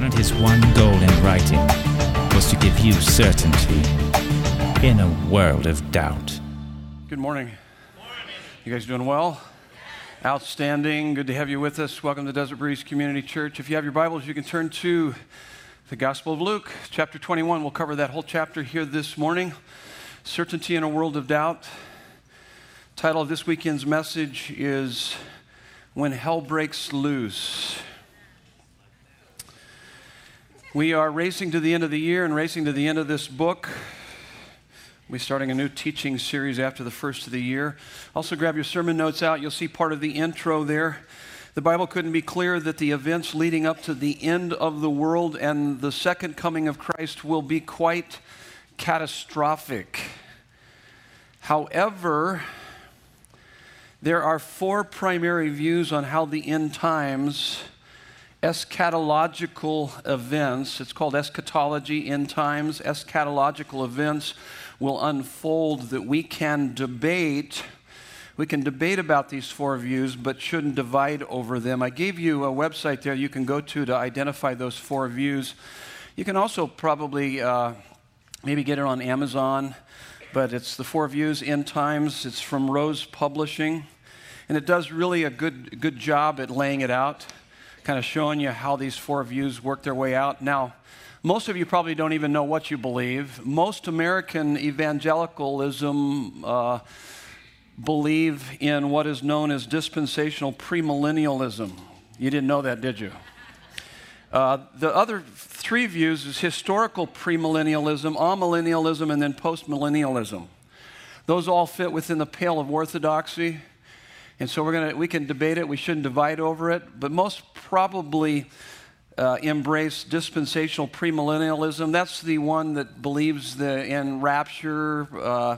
and his one goal in writing was to give you certainty in a world of doubt. Good morning. You guys doing well? Outstanding. Good to have you with us. Welcome to Desert Breeze Community Church. If you have your Bibles, you can turn to the Gospel of Luke, chapter 21. We'll cover that whole chapter here this morning. Certainty in a world of doubt. Title of this weekend's message is When Hell Breaks Loose. We are racing to the end of the year and racing to the end of this book. We're starting a new teaching series after the first of the year. Also, grab your sermon notes out. You'll see part of the intro there. The Bible couldn't be clearer that the events leading up to the end of the world and the second coming of Christ will be quite catastrophic. However, there are four primary views on how the end times eschatological events, it's called eschatology, end times, eschatological events will unfold that we can debate. We can debate about these four views, but shouldn't divide over them. I gave you a website there you can go to to identify those four views. You can also probably uh, maybe get it on Amazon, but it's the four views, end times. It's from Rose Publishing, and it does really a good, good job at laying it out kind of showing you how these four views work their way out. Now, most of you probably don't even know what you believe. Most American evangelicalism uh, believe in what is known as dispensational premillennialism. You didn't know that, did you? Uh, the other three views is historical premillennialism, amillennialism, and then postmillennialism. Those all fit within the pale of orthodoxy. And so we're gonna, we can debate it, we shouldn't divide over it, but most probably uh, embrace dispensational premillennialism. That's the one that believes the, in rapture, uh,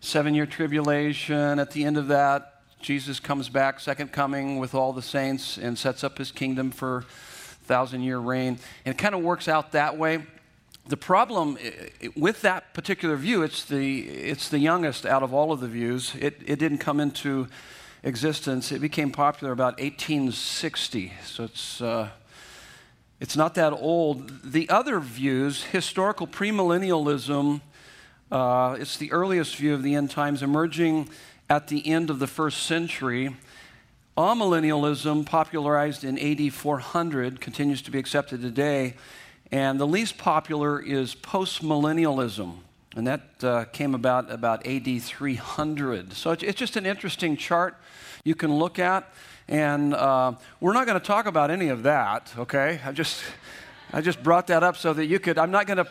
seven year tribulation. At the end of that, Jesus comes back, second coming with all the saints, and sets up his kingdom for thousand year reign. And it kind of works out that way. The problem with that particular view, it's the, it's the youngest out of all of the views. It, it didn't come into existence. It became popular about 1860, so it's, uh, it's not that old. The other views, historical premillennialism, uh, it's the earliest view of the end times, emerging at the end of the first century. Amillennialism, popularized in AD 400, continues to be accepted today. And the least popular is postmillennialism. And that uh, came about about AD 300. So it's, just an interesting chart you can look at. And uh, we're not going to talk about any of that, okay? I just, I just brought that up so that you could, I'm not going to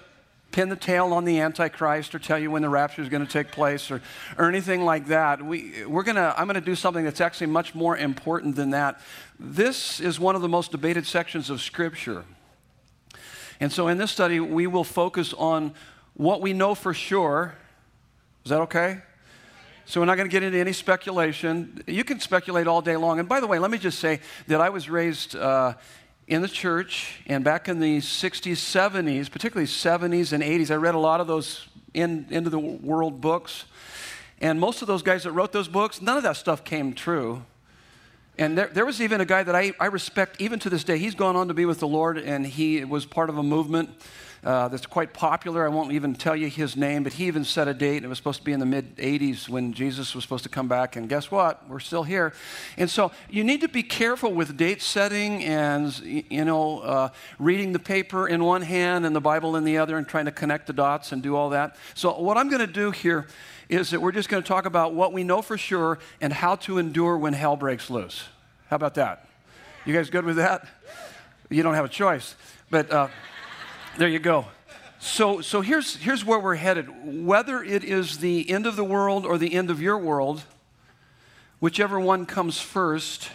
pin the tail on the Antichrist or tell you when the rapture is going to take place or, or anything like that. We, we're gonna, I'm going to do something that's actually much more important than that. This is one of the most debated sections of Scripture. And so in this study, we will focus on what we know for sure. Is that okay? So we're not going to get into any speculation. You can speculate all day long. And by the way, let me just say that I was raised uh, in the church, and back in the 60s, 70s, particularly 70s and 80s, I read a lot of those in, into the world books. And most of those guys that wrote those books, none of that stuff came true. And there, there was even a guy that I, I respect even to this day. He's gone on to be with the Lord, and he was part of a movement uh, that's quite popular. I won't even tell you his name, but he even set a date. and It was supposed to be in the mid 80s when Jesus was supposed to come back. And guess what? We're still here. And so you need to be careful with date setting and, you know, uh, reading the paper in one hand and the Bible in the other and trying to connect the dots and do all that. So, what I'm going to do here is that we're just going to talk about what we know for sure and how to endure when hell breaks loose. How about that? You guys good with that? You don't have a choice. But. Uh, there you go. So, so here's, here's where we're headed. Whether it is the end of the world or the end of your world, whichever one comes first,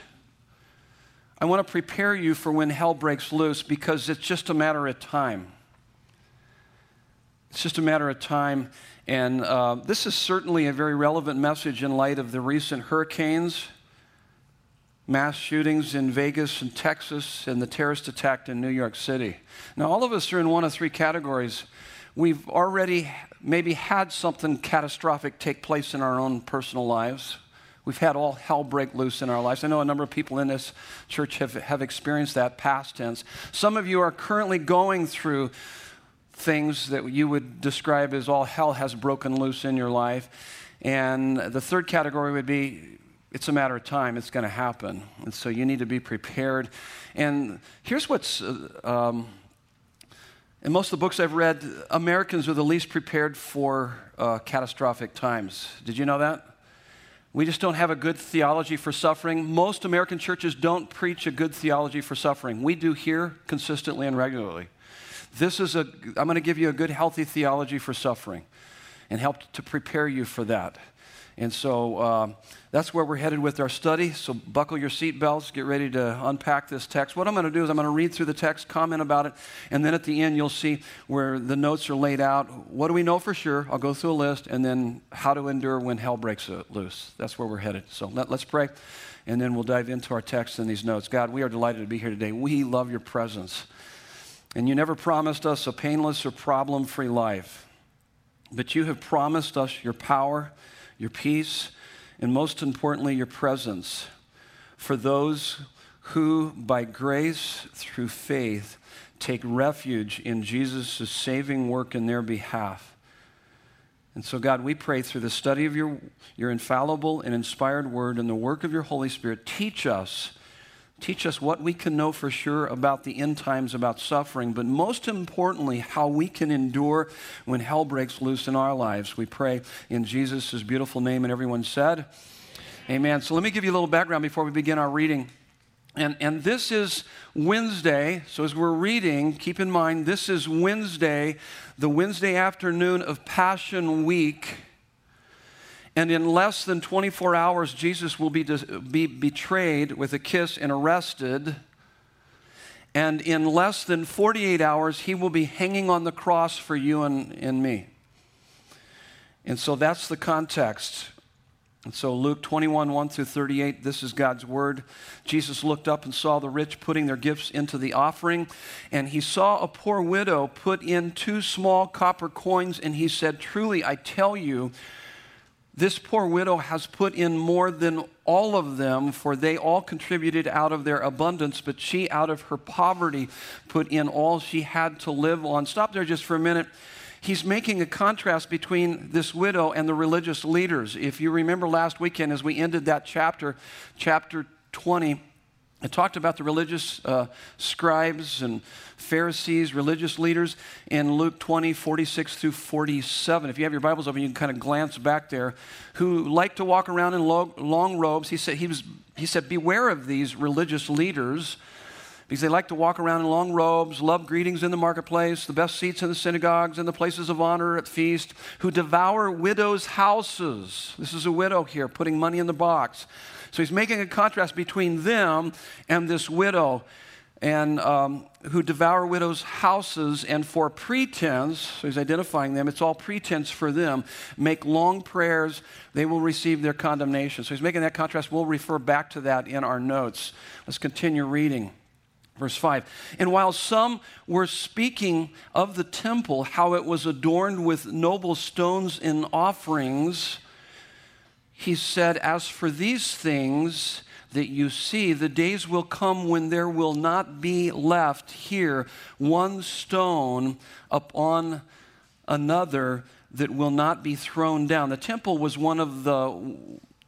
I want to prepare you for when hell breaks loose because it's just a matter of time. It's just a matter of time. And uh, this is certainly a very relevant message in light of the recent hurricanes mass shootings in Vegas and Texas and the terrorist attack in New York City. Now, all of us are in one of three categories. We've already maybe had something catastrophic take place in our own personal lives. We've had all hell break loose in our lives. I know a number of people in this church have, have experienced that past tense. Some of you are currently going through things that you would describe as all hell has broken loose in your life. And the third category would be it's a matter of time, it's going to happen. And so you need to be prepared. And here's what's. Uh, um, in most of the books I've read, Americans are the least prepared for uh, catastrophic times. Did you know that? We just don't have a good theology for suffering. Most American churches don't preach a good theology for suffering. We do here consistently and regularly. This is a, I'm going to give you a good, healthy theology for suffering and help to prepare you for that. And so uh, that's where we're headed with our study. So buckle your seatbelts, get ready to unpack this text. What I'm going to do is I'm going to read through the text, comment about it, and then at the end you'll see where the notes are laid out. What do we know for sure? I'll go through a list, and then how to endure when hell breaks loose. That's where we're headed. So let, let's pray, and then we'll dive into our text and these notes. God, we are delighted to be here today. We love your presence. And you never promised us a painless or problem free life, but you have promised us your power your peace, and most importantly, your presence for those who, by grace through faith, take refuge in Jesus' saving work in their behalf. And so, God, we pray through the study of your, your infallible and inspired word and the work of your Holy Spirit, teach us Teach us what we can know for sure about the end times, about suffering, but most importantly, how we can endure when hell breaks loose in our lives. We pray in Jesus' beautiful name, and everyone said, Amen. So let me give you a little background before we begin our reading. And, and this is Wednesday. So as we're reading, keep in mind, this is Wednesday, the Wednesday afternoon of Passion Week. And in less than 24 hours, Jesus will be, be betrayed with a kiss and arrested. And in less than 48 hours, he will be hanging on the cross for you and, and me. And so that's the context. And so, Luke 21, 1 through 38, this is God's word. Jesus looked up and saw the rich putting their gifts into the offering. And he saw a poor widow put in two small copper coins. And he said, Truly, I tell you, this poor widow has put in more than all of them, for they all contributed out of their abundance, but she, out of her poverty, put in all she had to live on. Stop there just for a minute. He's making a contrast between this widow and the religious leaders. If you remember last weekend, as we ended that chapter, chapter 20, it talked about the religious uh, scribes and Pharisees, religious leaders in Luke 20, 46 through 47. If you have your Bibles open, you can kind of glance back there, who like to walk around in long, long robes. He said, he, was, he said, Beware of these religious leaders because they like to walk around in long robes, love greetings in the marketplace, the best seats in the synagogues, and the places of honor at feast, who devour widows' houses. This is a widow here putting money in the box so he's making a contrast between them and this widow and um, who devour widows' houses and for pretense, so he's identifying them, it's all pretense for them, make long prayers, they will receive their condemnation. So he's making that contrast. We'll refer back to that in our notes. Let's continue reading. Verse 5. And while some were speaking of the temple, how it was adorned with noble stones and offerings, he said, As for these things that you see, the days will come when there will not be left here one stone upon another that will not be thrown down. The temple was one of the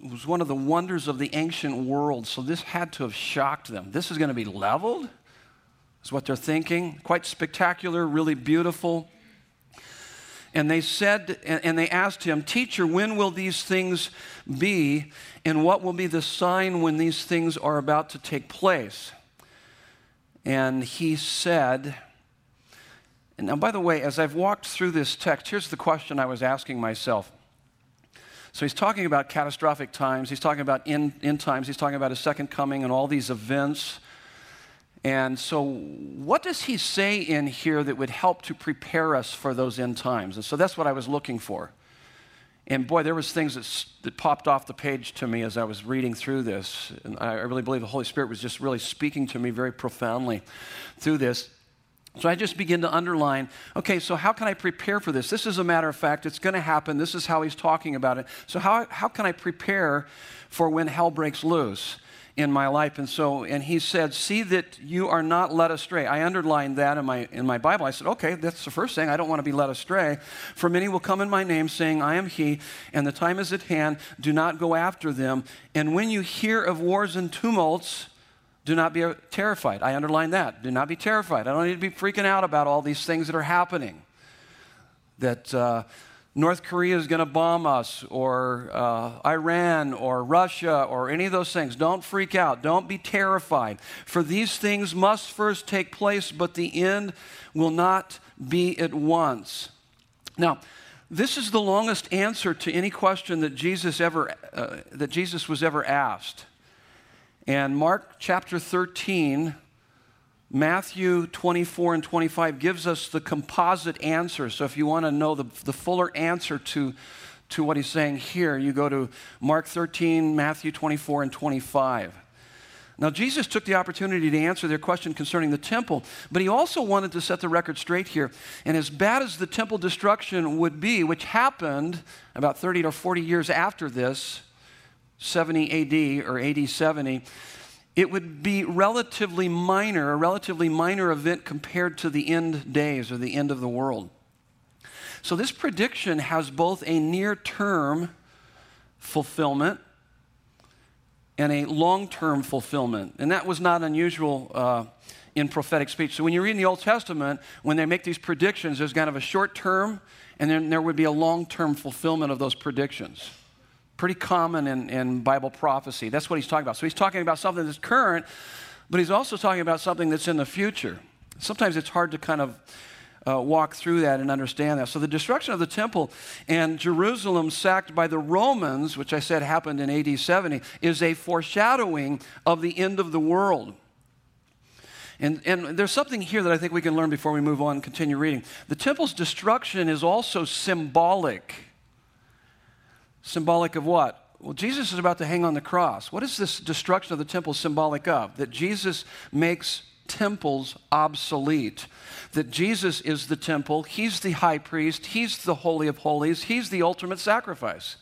was one of the wonders of the ancient world, so this had to have shocked them. This is going to be leveled, is what they're thinking. Quite spectacular, really beautiful. And they said, and they asked him, Teacher, when will these things be? And what will be the sign when these things are about to take place? And he said, and now, by the way, as I've walked through this text, here's the question I was asking myself. So he's talking about catastrophic times, he's talking about end, end times, he's talking about his second coming and all these events. And so, what does he say in here that would help to prepare us for those end times? And so that's what I was looking for. And boy, there was things that, that popped off the page to me as I was reading through this. And I really believe the Holy Spirit was just really speaking to me very profoundly through this. So I just begin to underline okay, so how can I prepare for this? This is a matter of fact, it's going to happen. This is how he's talking about it. So, how, how can I prepare for when hell breaks loose? In my life. And so, and he said, See that you are not led astray. I underlined that in my, in my Bible. I said, Okay, that's the first thing. I don't want to be led astray. For many will come in my name, saying, I am he, and the time is at hand. Do not go after them. And when you hear of wars and tumults, do not be terrified. I underline that. Do not be terrified. I don't need to be freaking out about all these things that are happening. That, uh, North Korea is going to bomb us, or uh, Iran, or Russia, or any of those things. Don't freak out. Don't be terrified. For these things must first take place, but the end will not be at once. Now, this is the longest answer to any question that Jesus ever uh, that Jesus was ever asked. And Mark chapter 13 Matthew 24 and 25 gives us the composite answer. So if you want to know the, the fuller answer to, to what he's saying here, you go to Mark 13, Matthew 24, and 25. Now, Jesus took the opportunity to answer their question concerning the temple, but he also wanted to set the record straight here. And as bad as the temple destruction would be, which happened about 30 or 40 years after this, 70 AD or AD 70, it would be relatively minor, a relatively minor event compared to the end days or the end of the world. So this prediction has both a near term fulfillment and a long term fulfillment. And that was not unusual uh, in prophetic speech. So when you read in the Old Testament, when they make these predictions, there's kind of a short term and then there would be a long term fulfillment of those predictions pretty common in, in Bible prophecy. That's what he's talking about. So he's talking about something that's current, but he's also talking about something that's in the future. Sometimes it's hard to kind of uh, walk through that and understand that. So the destruction of the temple and Jerusalem sacked by the Romans, which I said happened in AD 70, is a foreshadowing of the end of the world. And, and there's something here that I think we can learn before we move on and continue reading. The temple's destruction is also symbolic Symbolic of what? Well, Jesus is about to hang on the cross. What is this destruction of the temple symbolic of? That Jesus makes temples obsolete. That Jesus is the temple, He's the high priest, He's the Holy of Holies, He's the ultimate sacrifice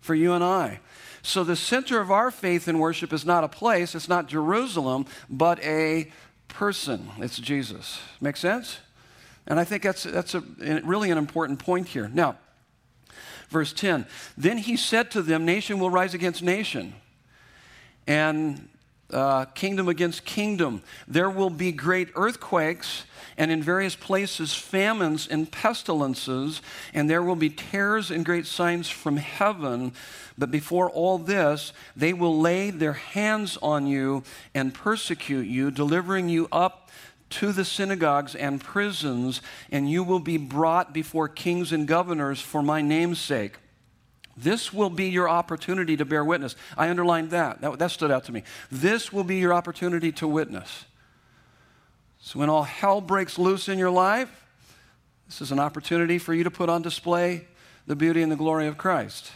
for you and I. So the center of our faith and worship is not a place, it's not Jerusalem, but a person. It's Jesus. Make sense? And I think that's, that's a, really an important point here. Now, Verse 10 Then he said to them, Nation will rise against nation, and uh, kingdom against kingdom. There will be great earthquakes, and in various places famines and pestilences, and there will be terrors and great signs from heaven. But before all this, they will lay their hands on you and persecute you, delivering you up to the synagogues and prisons, and you will be brought before kings and governors for my name's sake. This will be your opportunity to bear witness. I underlined that. that. That stood out to me. This will be your opportunity to witness. So, when all hell breaks loose in your life, this is an opportunity for you to put on display the beauty and the glory of Christ.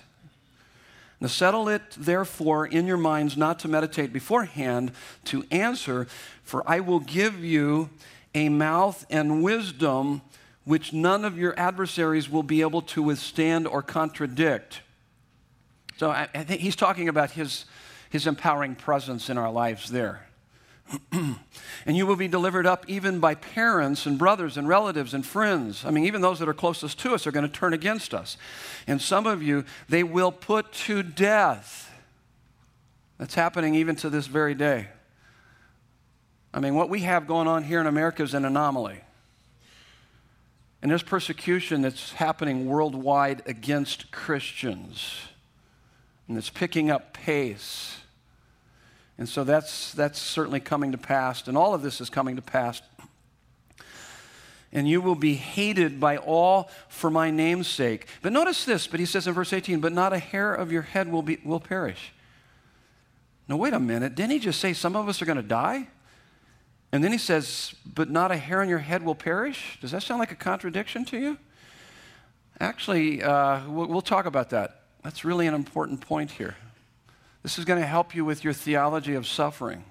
Now, settle it, therefore, in your minds not to meditate beforehand to answer, for I will give you a mouth and wisdom which none of your adversaries will be able to withstand or contradict. So I, I think he's talking about his, his empowering presence in our lives there. and you will be delivered up even by parents and brothers and relatives and friends. I mean, even those that are closest to us are going to turn against us. And some of you, they will put to death. That's happening even to this very day. I mean, what we have going on here in America is an anomaly. And there's persecution that's happening worldwide against Christians. And it's picking up pace. And so that's, that's certainly coming to pass. And all of this is coming to pass. And you will be hated by all for my name's sake. But notice this, but he says in verse 18, but not a hair of your head will, be, will perish. Now, wait a minute. Didn't he just say some of us are going to die? And then he says, but not a hair on your head will perish? Does that sound like a contradiction to you? Actually, uh, we'll, we'll talk about that. That's really an important point here. This is going to help you with your theology of suffering.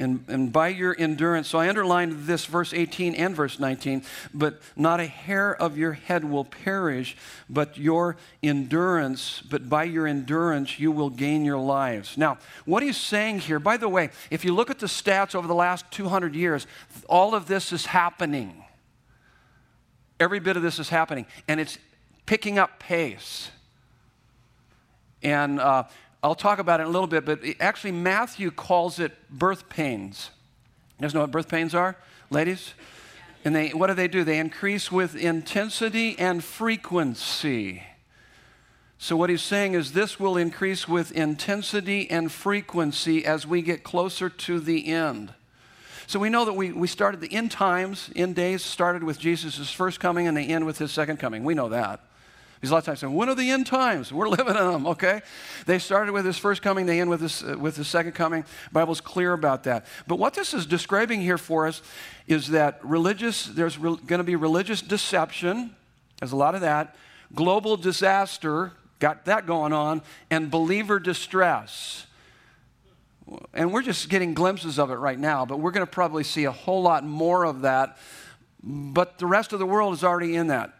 And, and by your endurance, so I underlined this verse 18 and verse 19, but not a hair of your head will perish, but your endurance, but by your endurance you will gain your lives. Now, what he's saying here, by the way, if you look at the stats over the last 200 years, all of this is happening. Every bit of this is happening, and it's picking up pace. And uh, I'll talk about it in a little bit, but actually, Matthew calls it birth pains. You guys know what birth pains are, ladies? And they, what do they do? They increase with intensity and frequency. So, what he's saying is this will increase with intensity and frequency as we get closer to the end. So, we know that we, we started the end times, end days started with Jesus' first coming and they end with his second coming. We know that. Because a lot of times when are the end times? We're living in them, okay? They started with his first coming, they end with his, uh, with his second coming. The Bible's clear about that. But what this is describing here for us is that religious, there's re- going to be religious deception, there's a lot of that, global disaster, got that going on, and believer distress. And we're just getting glimpses of it right now, but we're going to probably see a whole lot more of that. But the rest of the world is already in that.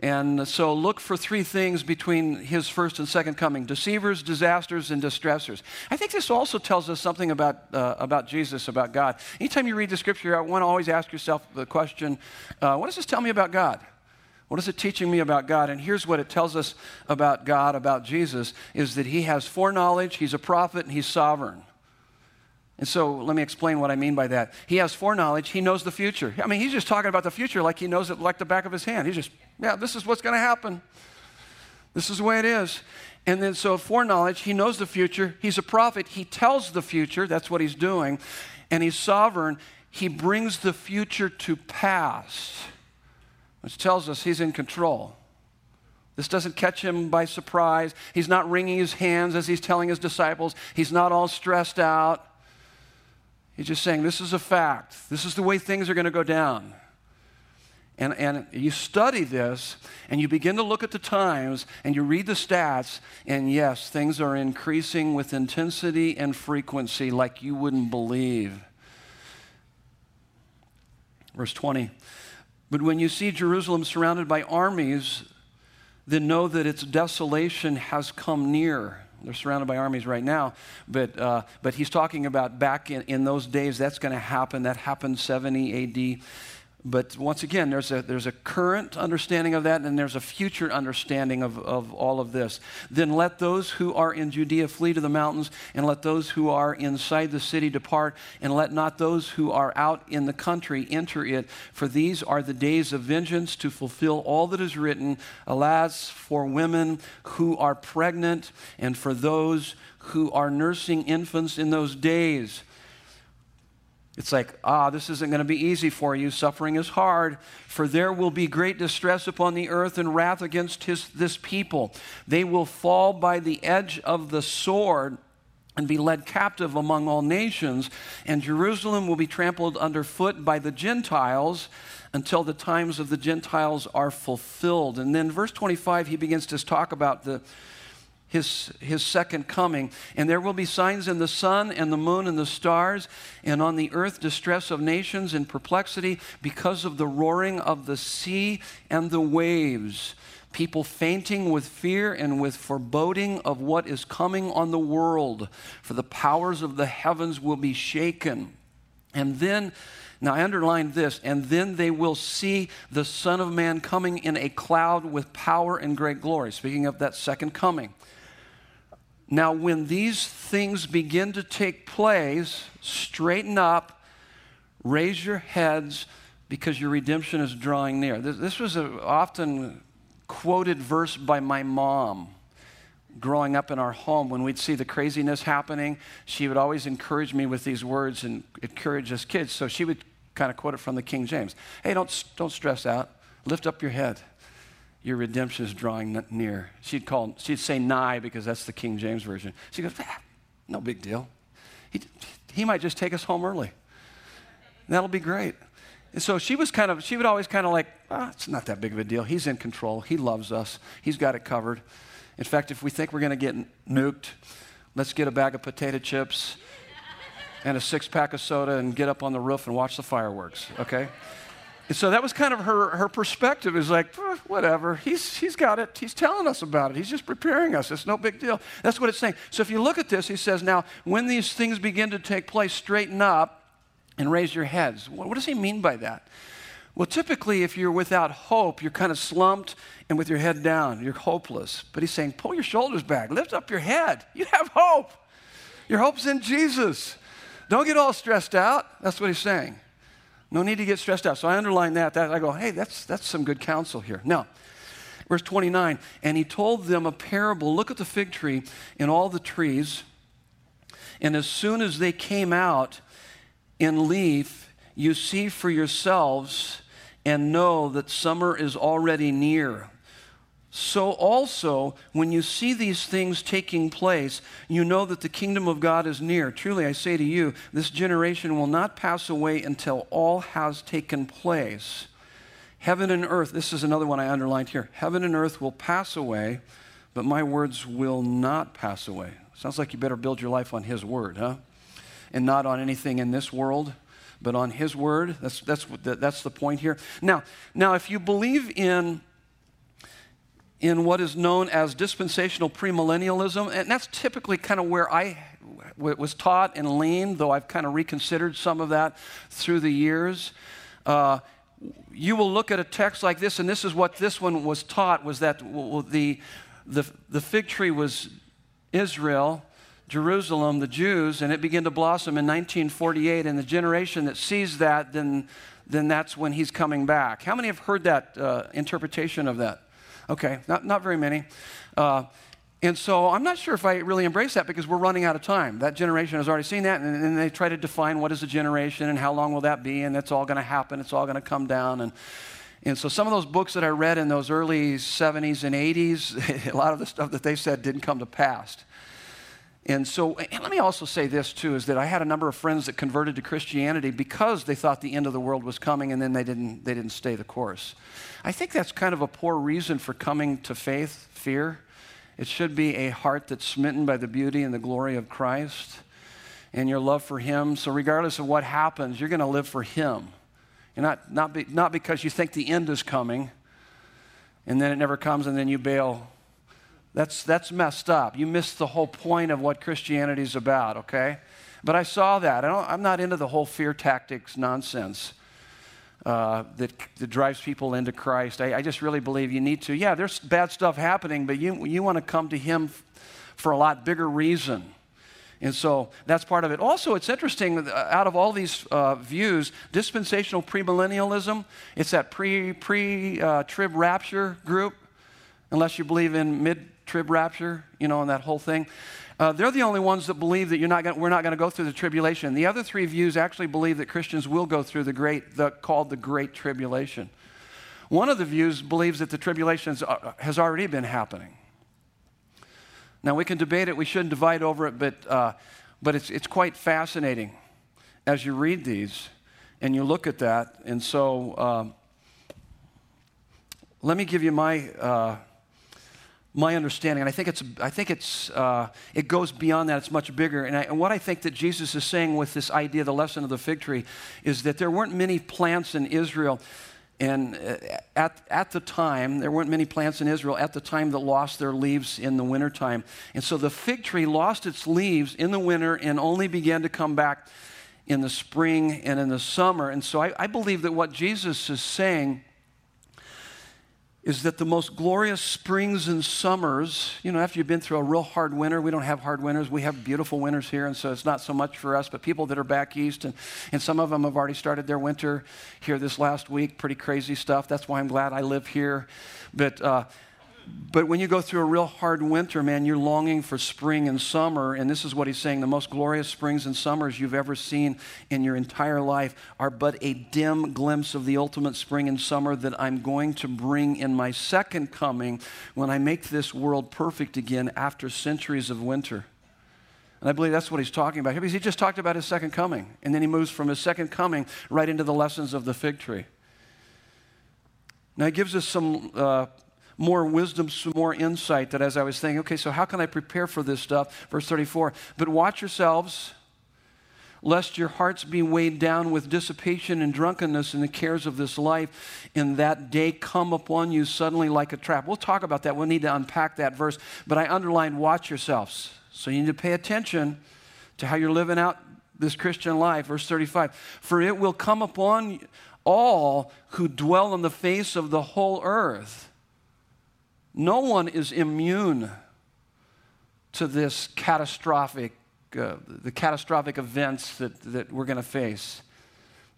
And so look for three things between his first and second coming deceivers, disasters, and distressors. I think this also tells us something about, uh, about Jesus, about God. Anytime you read the scripture, I want to always ask yourself the question uh, what does this tell me about God? What is it teaching me about God? And here's what it tells us about God, about Jesus, is that he has foreknowledge, he's a prophet, and he's sovereign. And so let me explain what I mean by that. He has foreknowledge, he knows the future. I mean, he's just talking about the future like he knows it like the back of his hand. He's just, yeah, this is what's going to happen. This is the way it is. And then, so foreknowledge, he knows the future. He's a prophet, he tells the future. That's what he's doing. And he's sovereign, he brings the future to pass, which tells us he's in control. This doesn't catch him by surprise. He's not wringing his hands as he's telling his disciples. He's not all stressed out. He's just saying, this is a fact. This is the way things are going to go down. And, and you study this and you begin to look at the times and you read the stats, and yes, things are increasing with intensity and frequency like you wouldn't believe. Verse 20. But when you see Jerusalem surrounded by armies, then know that its desolation has come near. They're surrounded by armies right now. But, uh, but he's talking about back in, in those days, that's going to happen. That happened 70 AD. But once again, there's a, there's a current understanding of that, and there's a future understanding of, of all of this. Then let those who are in Judea flee to the mountains, and let those who are inside the city depart, and let not those who are out in the country enter it. For these are the days of vengeance to fulfill all that is written. Alas, for women who are pregnant, and for those who are nursing infants in those days. It's like, ah, this isn't going to be easy for you. Suffering is hard, for there will be great distress upon the earth and wrath against his, this people. They will fall by the edge of the sword and be led captive among all nations, and Jerusalem will be trampled underfoot by the Gentiles until the times of the Gentiles are fulfilled. And then, verse 25, he begins to talk about the his, his second coming. And there will be signs in the sun and the moon and the stars, and on the earth distress of nations and perplexity because of the roaring of the sea and the waves. People fainting with fear and with foreboding of what is coming on the world, for the powers of the heavens will be shaken. And then now, I underlined this, and then they will see the Son of Man coming in a cloud with power and great glory. Speaking of that second coming. Now, when these things begin to take place, straighten up, raise your heads, because your redemption is drawing near. This, this was an often quoted verse by my mom growing up in our home. When we'd see the craziness happening she would always encourage me with these words and encourage us kids. So she would kind of quote it from the king james. Hey don't, don't stress out. Lift up your head your redemption is drawing near. She'd call, she'd say nigh because that's the King James Version. She goes, ah, no big deal. He, he might just take us home early. That'll be great. And so she was kind of, she would always kind of like, ah, it's not that big of a deal. He's in control. He loves us. He's got it covered. In fact, if we think we're going to get nuked let's get a bag of potato chips and a six pack of soda and get up on the roof and watch the fireworks, okay? And so that was kind of her, her perspective is like, eh, whatever, he's, he's got it. He's telling us about it. He's just preparing us. It's no big deal. That's what it's saying. So if you look at this, he says, now, when these things begin to take place, straighten up and raise your heads. What, what does he mean by that? Well, typically, if you're without hope, you're kind of slumped and with your head down. You're hopeless. But he's saying, pull your shoulders back, lift up your head. You have hope. Your hope's in Jesus. Don't get all stressed out. That's what he's saying. No need to get stressed out. So I underline that. that I go, hey, that's, that's some good counsel here. Now, verse 29 and he told them a parable look at the fig tree and all the trees. And as soon as they came out in leaf, you see for yourselves and know that summer is already near. So, also, when you see these things taking place, you know that the kingdom of God is near. Truly, I say to you, this generation will not pass away until all has taken place. Heaven and earth, this is another one I underlined here. Heaven and earth will pass away, but my words will not pass away. Sounds like you better build your life on His word, huh? And not on anything in this world, but on His word. That's, that's, that's the point here. Now, now, if you believe in in what is known as dispensational premillennialism, and that's typically kind of where I was taught and leaned, though I've kind of reconsidered some of that through the years. Uh, you will look at a text like this, and this is what this one was taught: was that the the, the fig tree was Israel, Jerusalem, the Jews, and it began to blossom in 1948. And the generation that sees that, then then that's when he's coming back. How many have heard that uh, interpretation of that? Okay, not, not very many. Uh, and so I'm not sure if I really embrace that because we're running out of time. That generation has already seen that, and, and they try to define what is a generation and how long will that be, and that's all going to happen. It's all going to come down. And, and so some of those books that I read in those early 70s and 80s, a lot of the stuff that they said didn't come to pass. And so, and let me also say this too is that I had a number of friends that converted to Christianity because they thought the end of the world was coming and then they didn't, they didn't stay the course. I think that's kind of a poor reason for coming to faith, fear. It should be a heart that's smitten by the beauty and the glory of Christ and your love for Him. So, regardless of what happens, you're going to live for Him. You're not, not, be, not because you think the end is coming and then it never comes and then you bail that's, that's messed up. You missed the whole point of what Christianity is about, okay? But I saw that. I am not into the whole fear tactics nonsense uh, that, that drives people into Christ. I, I, just really believe you need to. Yeah, there's bad stuff happening, but you, you want to come to Him for a lot bigger reason. And so that's part of it. Also, it's interesting, uh, out of all these uh, views, dispensational premillennialism, it's that pre, pre uh, trib rapture group, unless you believe in mid trib rapture, you know, and that whole thing. Uh, they're the only ones that believe that you're not gonna, we're not going to go through the tribulation. The other three views actually believe that Christians will go through the great, the, called the Great Tribulation. One of the views believes that the tribulation has already been happening. Now, we can debate it, we shouldn't divide over it, but, uh, but it's, it's quite fascinating as you read these and you look at that. And so, um, let me give you my uh, my understanding, and I think it's, I think it's, uh, it goes beyond that. It's much bigger. And, I, and, what I think that Jesus is saying with this idea, the lesson of the fig tree, is that there weren't many plants in Israel, and uh, at, at the time, there weren't many plants in Israel at the time that lost their leaves in the wintertime. And so the fig tree lost its leaves in the winter and only began to come back in the spring and in the summer. And so I, I believe that what Jesus is saying is that the most glorious springs and summers, you know, after you've been through a real hard winter, we don't have hard winters, we have beautiful winters here, and so it's not so much for us, but people that are back east, and, and some of them have already started their winter here this last week, pretty crazy stuff. That's why I'm glad I live here. But uh, but when you go through a real hard winter, man, you're longing for spring and summer. And this is what he's saying the most glorious springs and summers you've ever seen in your entire life are but a dim glimpse of the ultimate spring and summer that I'm going to bring in my second coming when I make this world perfect again after centuries of winter. And I believe that's what he's talking about here because he just talked about his second coming. And then he moves from his second coming right into the lessons of the fig tree. Now, he gives us some. Uh, more wisdom, some more insight that as I was thinking, okay, so how can I prepare for this stuff? Verse 34 But watch yourselves, lest your hearts be weighed down with dissipation and drunkenness and the cares of this life, and that day come upon you suddenly like a trap. We'll talk about that. We'll need to unpack that verse. But I underlined, watch yourselves. So you need to pay attention to how you're living out this Christian life. Verse 35 For it will come upon all who dwell on the face of the whole earth. No one is immune to this catastrophic, uh, the catastrophic events that, that we're going to face.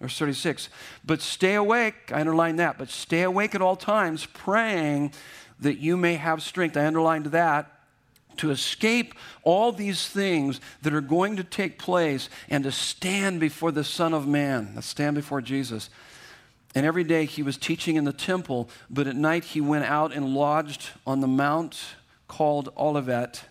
Verse 36. But stay awake, I underline that, but stay awake at all times, praying that you may have strength. I underlined that to escape all these things that are going to take place and to stand before the Son of Man, to stand before Jesus. And every day he was teaching in the temple, but at night he went out and lodged on the mount called Olivet.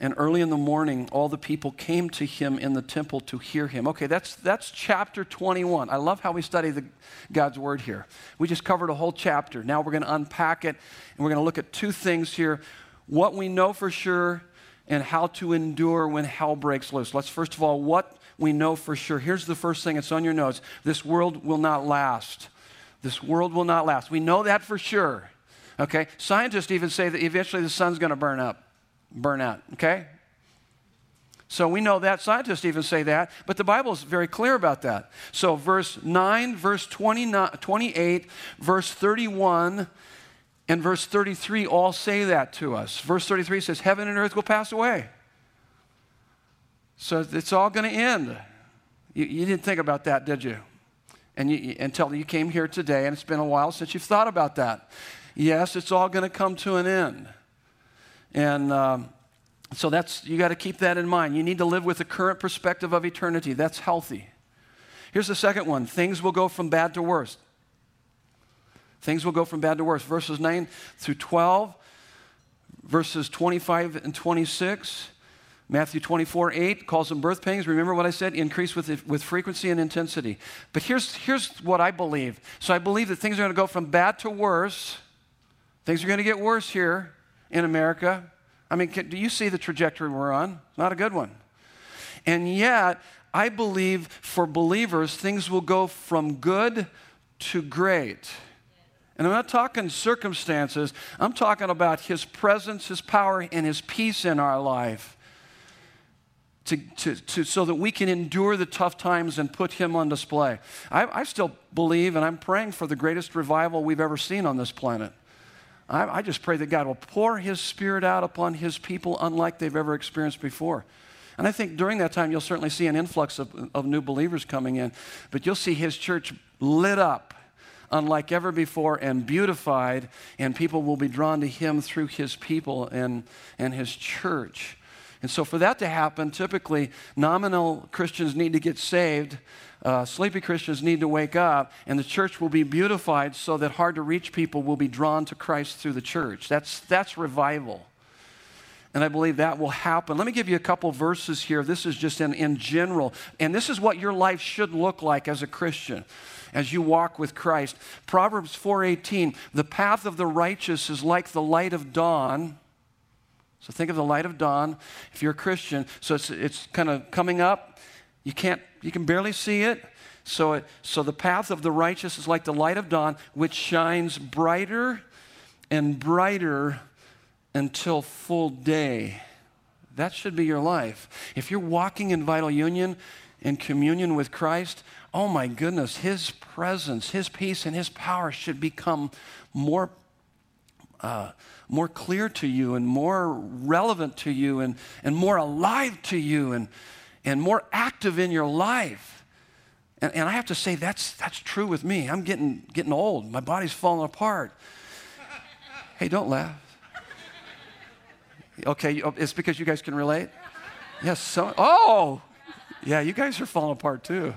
And early in the morning, all the people came to him in the temple to hear him. Okay, that's, that's chapter 21. I love how we study the, God's word here. We just covered a whole chapter. Now we're going to unpack it, and we're going to look at two things here what we know for sure and how to endure when hell breaks loose. Let's first of all, what we know for sure. Here's the first thing, it's on your notes. This world will not last. This world will not last. We know that for sure. Okay? Scientists even say that eventually the sun's going to burn up, burn out. Okay? So we know that. Scientists even say that. But the Bible is very clear about that. So verse 9, verse 28, verse 31, and verse 33 all say that to us. Verse 33 says, Heaven and earth will pass away. So it's all going to end. You, you, didn't think about that, did you? And you, until you came here today, and it's been a while since you've thought about that. Yes, it's all going to come to an end. And um, so that's you got to keep that in mind. You need to live with the current perspective of eternity. That's healthy. Here's the second one things will go from bad to worse. Things will go from bad to worse. Verses 9 through 12, verses 25 and 26 Matthew 24, 8 calls them birth pains. Remember what I said? Increase with, with frequency and intensity. But here's, here's what I believe. So I believe that things are going to go from bad to worse. Things are going to get worse here in America. I mean, can, do you see the trajectory we're on? It's not a good one. And yet, I believe for believers, things will go from good to great. And I'm not talking circumstances, I'm talking about His presence, His power, and His peace in our life to, to, to, so that we can endure the tough times and put Him on display. I, I still believe and I'm praying for the greatest revival we've ever seen on this planet. I, I just pray that God will pour His Spirit out upon His people unlike they've ever experienced before. And I think during that time, you'll certainly see an influx of, of new believers coming in, but you'll see His church lit up unlike ever before and beautified, and people will be drawn to Him through His people and, and His church. And so, for that to happen, typically nominal Christians need to get saved, uh, sleepy Christians need to wake up, and the church will be beautified so that hard to reach people will be drawn to Christ through the church. That's, that's revival. And I believe that will happen. Let me give you a couple verses here. This is just in, in general. And this is what your life should look like as a Christian as you walk with Christ. Proverbs 4:18, the path of the righteous is like the light of dawn so think of the light of dawn if you're a Christian. So it's, it's kind of coming up. You can't, you can barely see it. So, it, so the path of the righteous is like the light of dawn, which shines brighter and brighter until full day. That should be your life. If you're walking in vital union, in communion with Christ, oh my goodness, His presence, His peace, and His power should become more uh, more clear to you and more relevant to you and, and more alive to you and, and more active in your life. And, and I have to say, that's, that's true with me. I'm getting, getting old, my body's falling apart. hey, don't laugh. Okay, it's because you guys can relate? Yes, so, oh, yeah, you guys are falling apart too.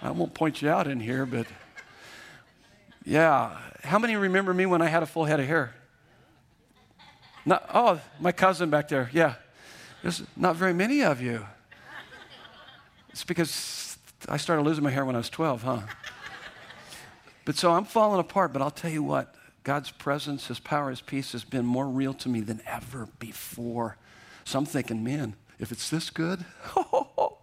I won't point you out in here, but yeah. How many remember me when I had a full head of hair? Not, oh, my cousin back there. Yeah. There's not very many of you. It's because I started losing my hair when I was 12, huh? But so I'm falling apart, but I'll tell you what, God's presence, His power, His peace has been more real to me than ever before. So I'm thinking, man, if it's this good,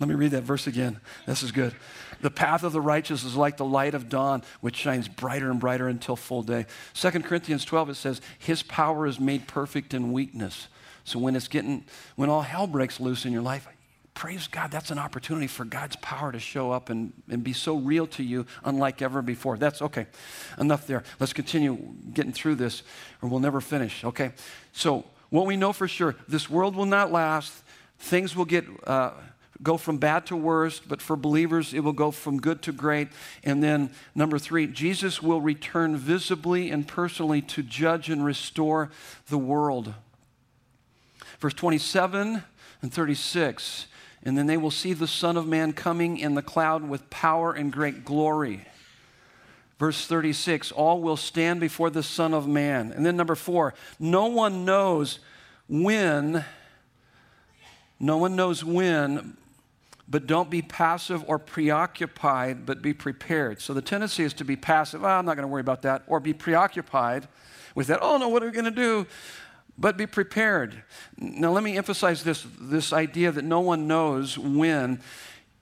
let me read that verse again. This is good. The path of the righteous is like the light of dawn, which shines brighter and brighter until full day. 2 Corinthians 12, it says, His power is made perfect in weakness. So when it's getting, when all hell breaks loose in your life, praise God, that's an opportunity for God's power to show up and, and be so real to you, unlike ever before. That's okay. Enough there. Let's continue getting through this, or we'll never finish, okay? So, what we know for sure this world will not last, things will get. Uh, go from bad to worst, but for believers, it will go from good to great. And then, number three, Jesus will return visibly and personally to judge and restore the world. Verse 27 and 36 and then they will see the Son of Man coming in the cloud with power and great glory. Verse 36 all will stand before the Son of Man. And then number four, no one knows when, no one knows when, but don't be passive or preoccupied, but be prepared. So the tendency is to be passive. Oh, I'm not going to worry about that. Or be preoccupied with that. Oh, no, what are we going to do? but be prepared. Now, let me emphasize this, this idea that no one knows when.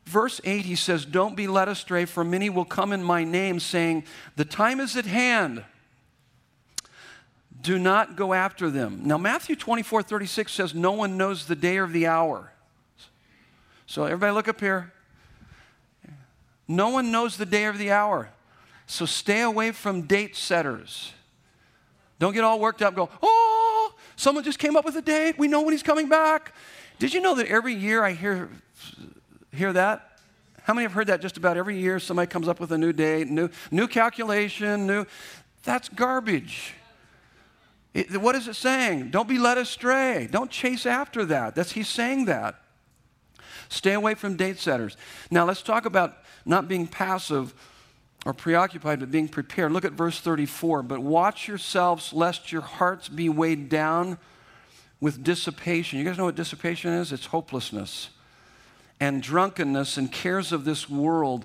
Verse 8, he says, Don't be led astray, for many will come in my name, saying, The time is at hand. Do not go after them. Now, Matthew 24, 36 says, No one knows the day or the hour. So, everybody look up here. No one knows the day or the hour. So, stay away from date setters. Don't get all worked up, go, Oh, Someone just came up with a date. We know when he's coming back. Did you know that every year I hear, hear that? How many have heard that just about every year? Somebody comes up with a new date, new, new calculation, new. That's garbage. It, what is it saying? Don't be led astray. Don't chase after that. That's he's saying that. Stay away from date setters. Now let's talk about not being passive or preoccupied but being prepared. Look at verse 34. But watch yourselves lest your hearts be weighed down with dissipation. You guys know what dissipation is? It's hopelessness and drunkenness and cares of this world,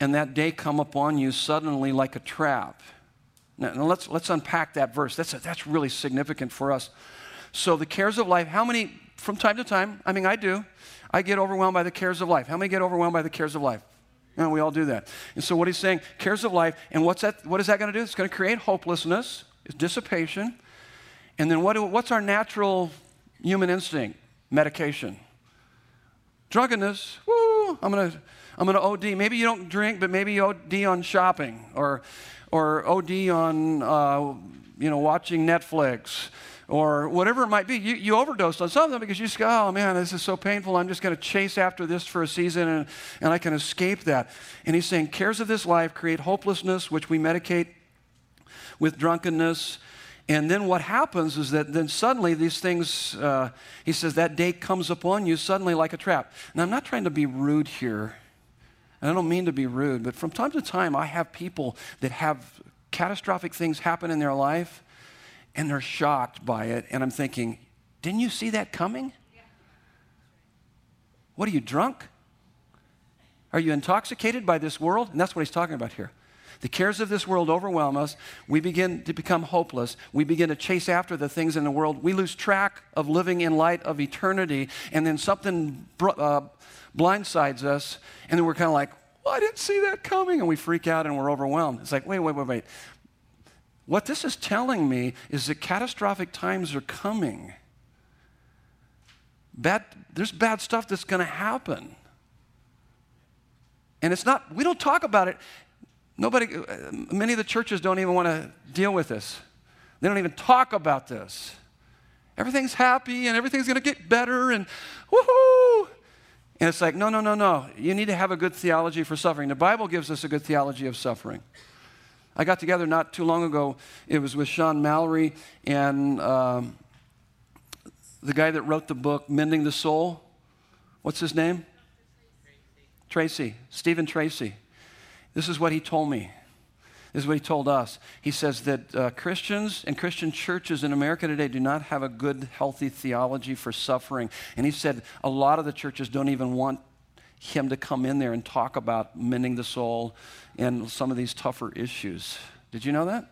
and that day come upon you suddenly like a trap. Now, now let's, let's unpack that verse. That's, a, that's really significant for us. So, the cares of life, how many, from time to time, I mean, I do, I get overwhelmed by the cares of life. How many get overwhelmed by the cares of life? We all do that. And so what he's saying, cares of life, and what's that, what is that going to do? It's going to create hopelessness, it's dissipation. And then what what's our natural human instinct? Medication. Drunkenness, woo, I'm going to I'm going to OD. Maybe you don't drink, but maybe you OD on shopping or, or OD on, uh, you know, watching Netflix or whatever it might be. You, you overdosed on something because you just go, oh man, this is so painful. I'm just going to chase after this for a season and, and I can escape that. And he's saying, cares of this life create hopelessness, which we medicate with drunkenness. And then what happens is that then suddenly these things, uh, he says, that day comes upon you suddenly like a trap. Now, I'm not trying to be rude here. And I don't mean to be rude, but from time to time, I have people that have catastrophic things happen in their life and they're shocked by it. And I'm thinking, didn't you see that coming? What are you, drunk? Are you intoxicated by this world? And that's what he's talking about here. The cares of this world overwhelm us. We begin to become hopeless. We begin to chase after the things in the world. We lose track of living in light of eternity. And then something uh, blindsides us. And then we're kind of like, well, I didn't see that coming. And we freak out and we're overwhelmed. It's like, wait, wait, wait, wait. What this is telling me is that catastrophic times are coming. Bad, there's bad stuff that's going to happen. And it's not, we don't talk about it. Nobody, uh, many of the churches don't even want to deal with this. They don't even talk about this. Everything's happy and everything's going to get better and woohoo. And it's like, no, no, no, no. You need to have a good theology for suffering. The Bible gives us a good theology of suffering. I got together not too long ago. It was with Sean Mallory and um, the guy that wrote the book, Mending the Soul. What's his name? Tracy. Steven Tracy. This is what he told me. This is what he told us. He says that uh, Christians and Christian churches in America today do not have a good, healthy theology for suffering. And he said a lot of the churches don't even want him to come in there and talk about mending the soul and some of these tougher issues. Did you know that?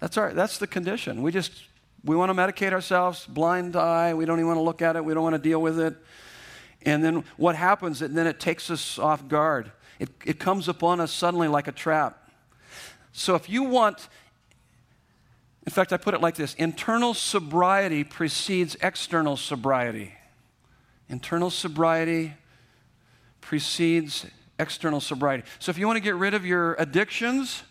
That's, our, that's the condition. We just, we want to medicate ourselves, blind eye. We don't even want to look at it. We don't want to deal with it. And then what happens, and then it takes us off guard. It, it comes upon us suddenly like a trap. So if you want, in fact, I put it like this internal sobriety precedes external sobriety. Internal sobriety precedes external sobriety. So if you want to get rid of your addictions,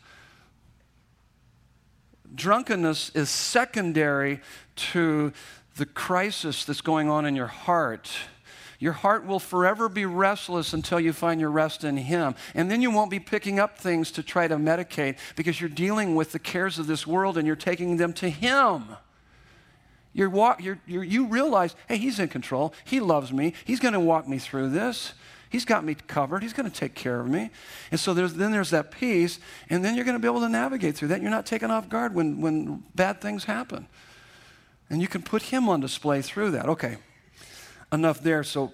drunkenness is secondary to the crisis that's going on in your heart. Your heart will forever be restless until you find your rest in Him. And then you won't be picking up things to try to medicate because you're dealing with the cares of this world and you're taking them to Him. You're walk, you're, you're, you realize, hey, He's in control. He loves me. He's going to walk me through this. He's got me covered. He's going to take care of me. And so there's, then there's that peace, and then you're going to be able to navigate through that. You're not taken off guard when, when bad things happen. And you can put Him on display through that. Okay, enough there. So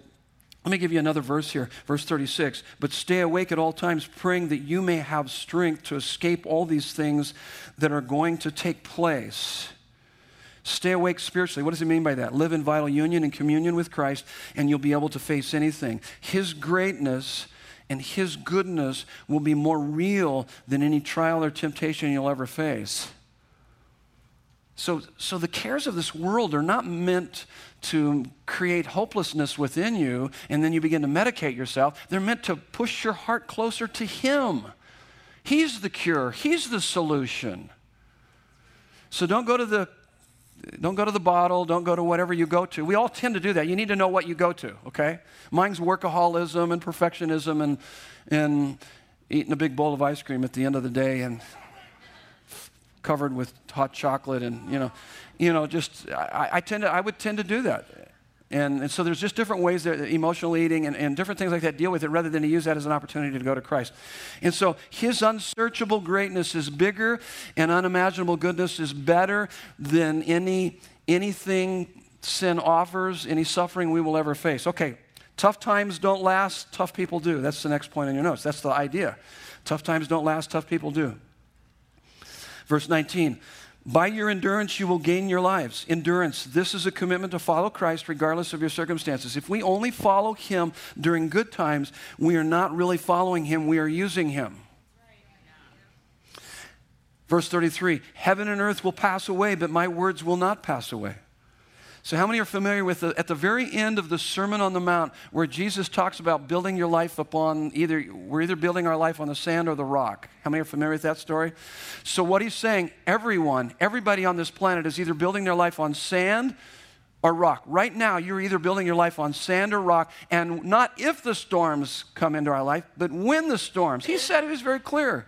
let me give you another verse here, verse 36. But stay awake at all times, praying that you may have strength to escape all these things that are going to take place Stay awake spiritually. What does he mean by that? Live in vital union and communion with Christ, and you'll be able to face anything. His greatness and His goodness will be more real than any trial or temptation you'll ever face. So, so the cares of this world are not meant to create hopelessness within you and then you begin to medicate yourself. They're meant to push your heart closer to Him. He's the cure, He's the solution. So don't go to the don't go to the bottle, don't go to whatever you go to. We all tend to do that. You need to know what you go to, okay? Mine's workaholism and perfectionism and, and eating a big bowl of ice cream at the end of the day and covered with hot chocolate and, you know, you know, just, I, I tend to, I would tend to do that. And, and, so there's just different ways that emotional eating and, and, different things like that deal with it rather than to use that as an opportunity to go to Christ. And so his unsearchable greatness is bigger and unimaginable goodness is better than any anything sin offers, any suffering we will ever face. Okay, tough times don't last, tough people do. That's the next point in your notes. That's the idea. Tough times don't last, tough people do. Verse 19. By your endurance, you will gain your lives. Endurance, this is a commitment to follow Christ regardless of your circumstances. If we only follow Him during good times, we are not really following Him, we are using Him. Verse 33 Heaven and earth will pass away, but my words will not pass away. So, how many are familiar with the, at the very end of the Sermon on the Mount where Jesus talks about building your life upon either, we're either building our life on the sand or the rock? How many are familiar with that story? So, what he's saying, everyone, everybody on this planet is either building their life on sand or rock. Right now, you're either building your life on sand or rock, and not if the storms come into our life, but when the storms. He said it was very clear.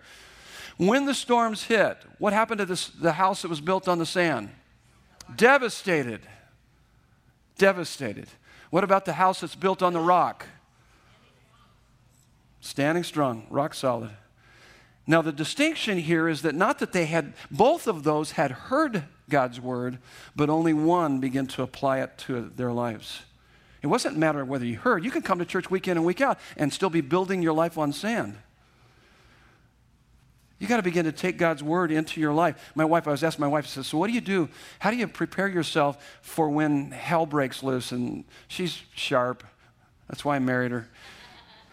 When the storms hit, what happened to this, the house that was built on the sand? Devastated devastated. What about the house that's built on the rock? Standing strong, rock solid. Now, the distinction here is that not that they had, both of those had heard God's word, but only one began to apply it to their lives. It wasn't a matter of whether you heard. You can come to church week in and week out and still be building your life on sand. You got to begin to take God's word into your life. My wife, I was asking my wife, I said, So, what do you do? How do you prepare yourself for when hell breaks loose? And she's sharp. That's why I married her.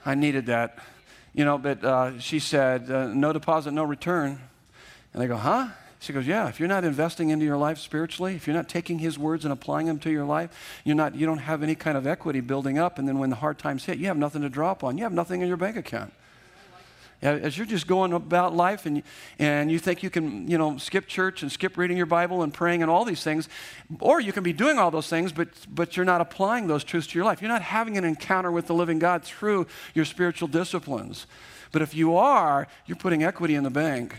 I needed that. You know, but uh, she said, uh, No deposit, no return. And I go, Huh? She goes, Yeah, if you're not investing into your life spiritually, if you're not taking his words and applying them to your life, you're not, you don't have any kind of equity building up. And then when the hard times hit, you have nothing to draw upon. You have nothing in your bank account. As you're just going about life and, and you think you can, you know, skip church and skip reading your Bible and praying and all these things, or you can be doing all those things, but, but you're not applying those truths to your life. You're not having an encounter with the living God through your spiritual disciplines. But if you are, you're putting equity in the bank.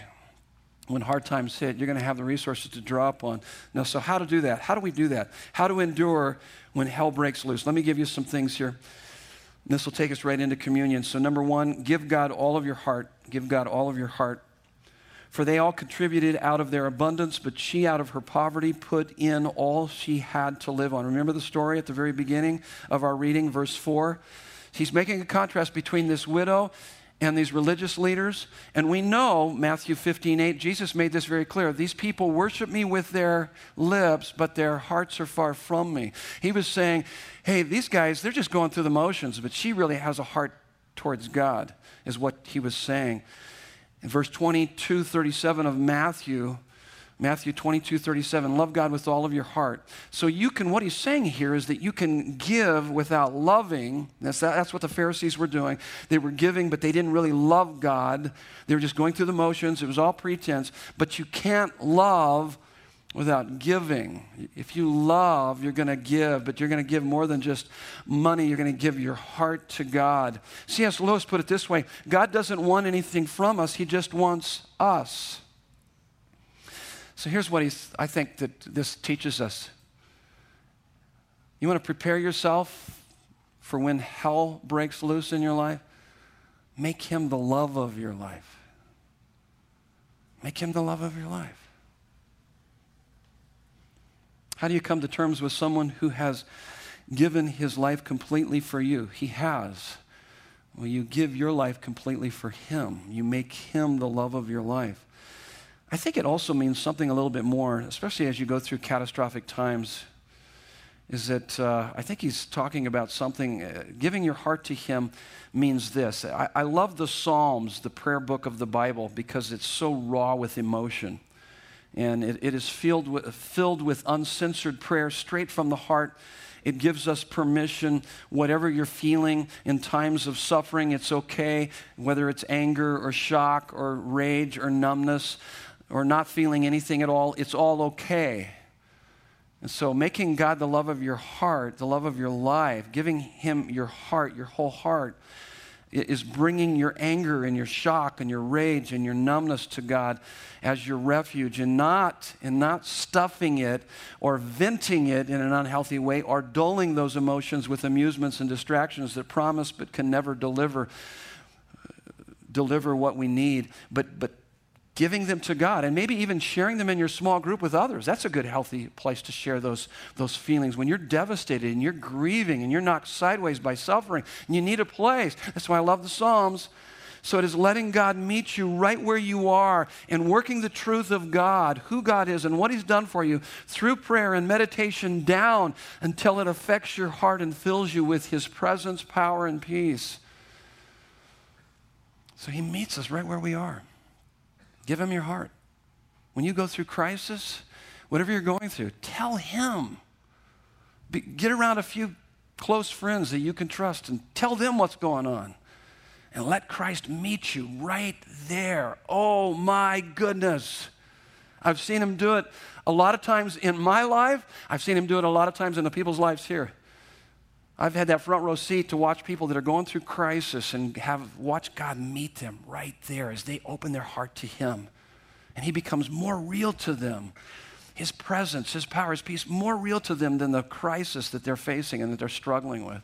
When hard times hit, you're going to have the resources to draw upon. Now, so how to do that? How do we do that? How to endure when hell breaks loose? Let me give you some things here. This will take us right into communion. So, number one, give God all of your heart. Give God all of your heart. For they all contributed out of their abundance, but she, out of her poverty, put in all she had to live on. Remember the story at the very beginning of our reading, verse 4? He's making a contrast between this widow and these religious leaders. And we know, Matthew 15, 8, Jesus made this very clear. These people worship me with their lips, but their hearts are far from me. He was saying, hey, these guys, they're just going through the motions, but she really has a heart towards God, is what he was saying. In verse 22, 37 of Matthew, Matthew 22, 37, love God with all of your heart. So you can, what he's saying here is that you can give without loving. That's, that's what the Pharisees were doing. They were giving, but they didn't really love God. They were just going through the motions. It was all pretense. But you can't love without giving. If you love, you're going to give, but you're going to give more than just money. You're going to give your heart to God. C.S. Lewis put it this way God doesn't want anything from us, He just wants us. So here's what he's, I think that this teaches us. You want to prepare yourself for when hell breaks loose in your life? Make him the love of your life. Make him the love of your life. How do you come to terms with someone who has given his life completely for you? He has. Well, you give your life completely for him. You make him the love of your life. I think it also means something a little bit more, especially as you go through catastrophic times. Is that uh, I think he's talking about something, uh, giving your heart to him means this. I, I love the Psalms, the prayer book of the Bible, because it's so raw with emotion. And it, it is filled with, filled with uncensored prayer straight from the heart. It gives us permission, whatever you're feeling in times of suffering, it's okay, whether it's anger or shock or rage or numbness or not feeling anything at all, it's all okay. And so, making God the love of your heart, the love of your life, giving Him your heart, your whole heart, is bringing your anger and your shock and your rage and your numbness to God as your refuge and not, and not stuffing it or venting it in an unhealthy way or dulling those emotions with amusements and distractions that promise but can never deliver, deliver what we need. But, but giving them to God and maybe even sharing them in your small group with others. That's a good, healthy place to share those, those feelings. When you're devastated and you're grieving and you're knocked sideways by suffering and you need a place. That's why I love the Psalms. So it is letting God meet you right where you are and working the truth of God, who God is and what He's done for you through prayer and meditation down until it affects your heart and fills you with His presence, power, and peace. So He meets us right where we are. Give him your heart. When you go through crisis, whatever you're going through, tell him. Be, get around a few close friends that you can trust and tell them what's going on. And let Christ meet you right there. Oh my goodness. I've seen him do it a lot of times in my life. I've seen him do it a lot of times in the people's lives here. I've had that front row seat to watch people that are going through crisis and have watch God meet them right there as they open their heart to Him. And He becomes more real to them. His presence, His power, His peace, more real to them than the crisis that they're facing and that they're struggling with.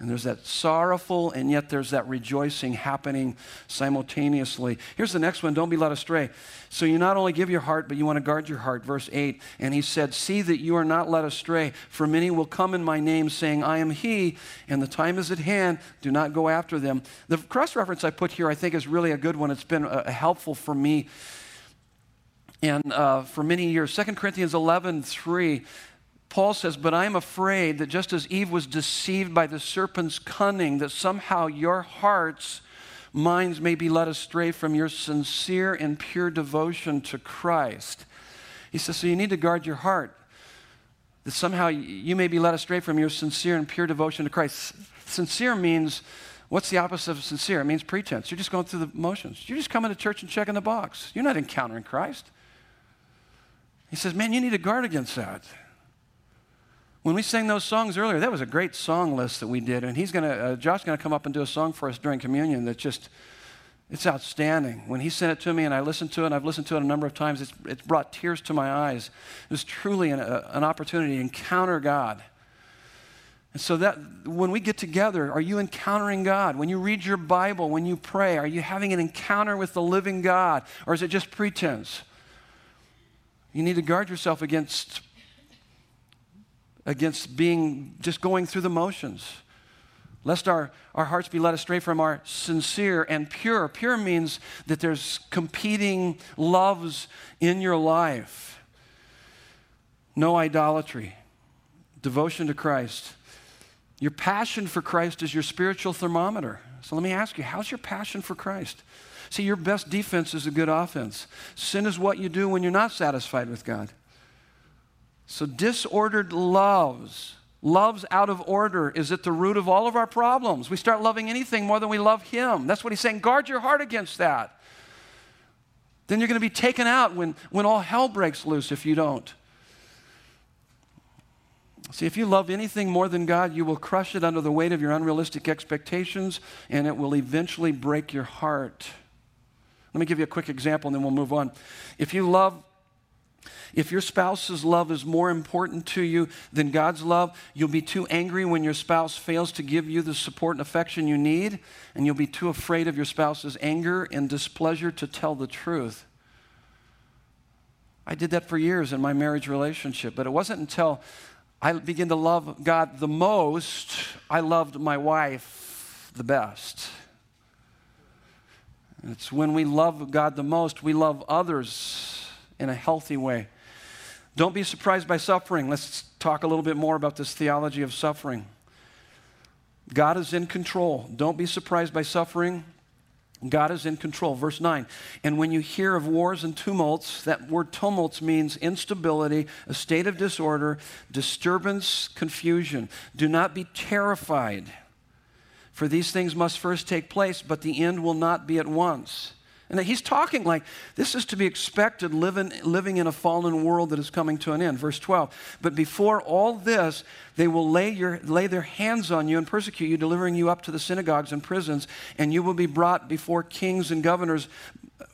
And there's that sorrowful, and yet there's that rejoicing happening simultaneously. Here's the next one don't be led astray. So you not only give your heart, but you want to guard your heart. Verse 8. And he said, See that you are not led astray, for many will come in my name, saying, I am he, and the time is at hand. Do not go after them. The cross reference I put here, I think, is really a good one. It's been uh, helpful for me. And uh, for many years, 2 Corinthians 11 3 Paul says, But I am afraid that just as Eve was deceived by the serpent's cunning, that somehow your hearts, minds may be led astray from your sincere and pure devotion to Christ. He says, So you need to guard your heart, that somehow you may be led astray from your sincere and pure devotion to Christ. Sincere means, what's the opposite of sincere? It means pretense. You're just going through the motions. You're just coming to church and checking the box. You're not encountering Christ. He says, Man, you need to guard against that. When we sang those songs earlier, that was a great song list that we did, and he's gonna, uh, Josh's gonna come up and do a song for us during communion that's just, it's outstanding. When he sent it to me and I listened to it, and I've listened to it a number of times, it's, it's brought tears to my eyes. It was truly an, a, an opportunity to encounter God. And so that when we get together, are you encountering God? When you read your Bible, when you pray, are you having an encounter with the living God? Or is it just pretense? You need to guard yourself against against being just going through the motions. lest our, our hearts be led astray from our sincere and pure. Pure means that there's competing loves in your life. No idolatry, devotion to Christ. Your passion for Christ is your spiritual thermometer. So let me ask you, how's your passion for Christ? See, your best defense is a good offense. Sin is what you do when you're not satisfied with God. So disordered loves loves out of order is at the root of all of our problems. We start loving anything more than we love Him. That's what He's saying. Guard your heart against that. Then you're going to be taken out when, when all hell breaks loose if you don't. See, if you love anything more than God, you will crush it under the weight of your unrealistic expectations, and it will eventually break your heart. Let me give you a quick example and then we'll move on. If you love if your spouse's love is more important to you than God's love, you'll be too angry when your spouse fails to give you the support and affection you need, and you'll be too afraid of your spouse's anger and displeasure to tell the truth. I did that for years in my marriage relationship, but it wasn't until I began to love God the most, I loved my wife the best. It's when we love God the most, we love others in a healthy way. Don't be surprised by suffering. Let's talk a little bit more about this theology of suffering. God is in control. Don't be surprised by suffering. God is in control. Verse 9. And when you hear of wars and tumults, that word tumults means instability, a state of disorder, disturbance, confusion. Do not be terrified, for these things must first take place, but the end will not be at once. And he's talking like this is to be expected living, living in a fallen world that is coming to an end. Verse 12. But before all this, they will lay, your, lay their hands on you and persecute you, delivering you up to the synagogues and prisons, and you will be brought before kings and governors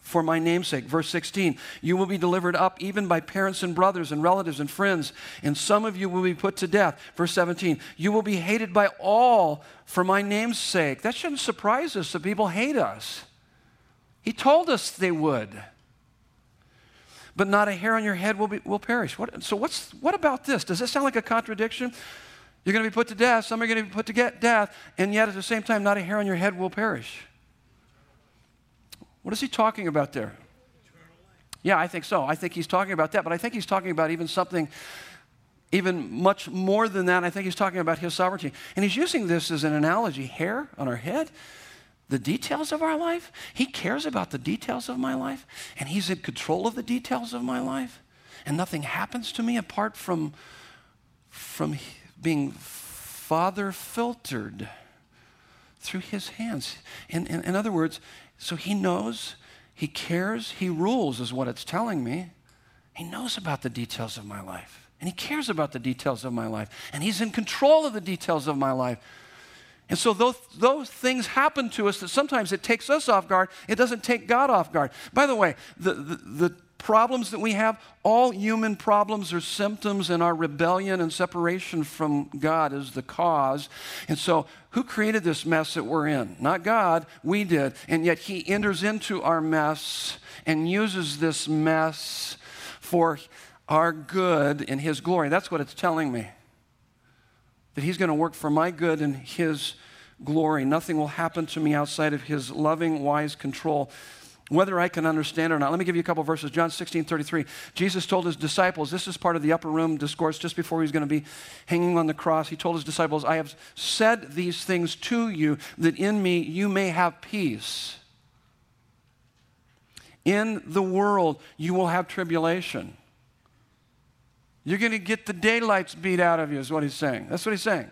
for my namesake. Verse 16. You will be delivered up even by parents and brothers and relatives and friends, and some of you will be put to death. Verse 17. You will be hated by all for my namesake. That shouldn't surprise us that people hate us. He told us they would. But not a hair on your head will, be, will perish. What, so, what's, what about this? Does this sound like a contradiction? You're going to be put to death, some are going to be put to death, and yet at the same time, not a hair on your head will perish. What is he talking about there? Yeah, I think so. I think he's talking about that, but I think he's talking about even something even much more than that. I think he's talking about his sovereignty. And he's using this as an analogy hair on our head the details of our life. He cares about the details of my life, and He's in control of the details of my life. And nothing happens to me apart from, from being father filtered through His hands. In, in, in other words, so He knows, He cares, He rules, is what it's telling me. He knows about the details of my life, and He cares about the details of my life, and He's in control of the details of my life. And so those, those things happen to us that sometimes it takes us off guard. It doesn't take God off guard. By the way, the, the, the problems that we have, all human problems are symptoms, and our rebellion and separation from God is the cause. And so, who created this mess that we're in? Not God, we did. And yet, He enters into our mess and uses this mess for our good and His glory. That's what it's telling me that He's going to work for my good and His glory. Nothing will happen to me outside of His loving, wise control. Whether I can understand or not. Let me give you a couple verses. John 16, 33. Jesus told his disciples, this is part of the upper room discourse just before he was going to be hanging on the cross. He told his disciples, I have said these things to you that in me you may have peace. In the world you will have tribulation. You're going to get the daylights beat out of you, is what he's saying. That's what he's saying.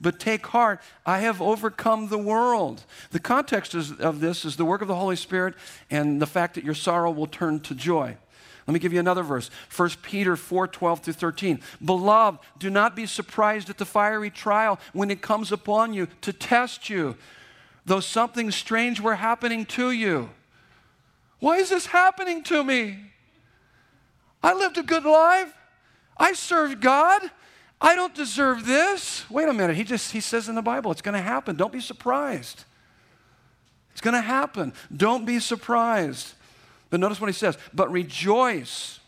But take heart, I have overcome the world. The context of this is the work of the Holy Spirit and the fact that your sorrow will turn to joy. Let me give you another verse. 1 Peter 4 12 through 13. Beloved, do not be surprised at the fiery trial when it comes upon you to test you, though something strange were happening to you. Why is this happening to me? I lived a good life. I served God. I don't deserve this. Wait a minute. He just he says in the Bible, it's going to happen. Don't be surprised. It's going to happen. Don't be surprised. But notice what he says, but rejoice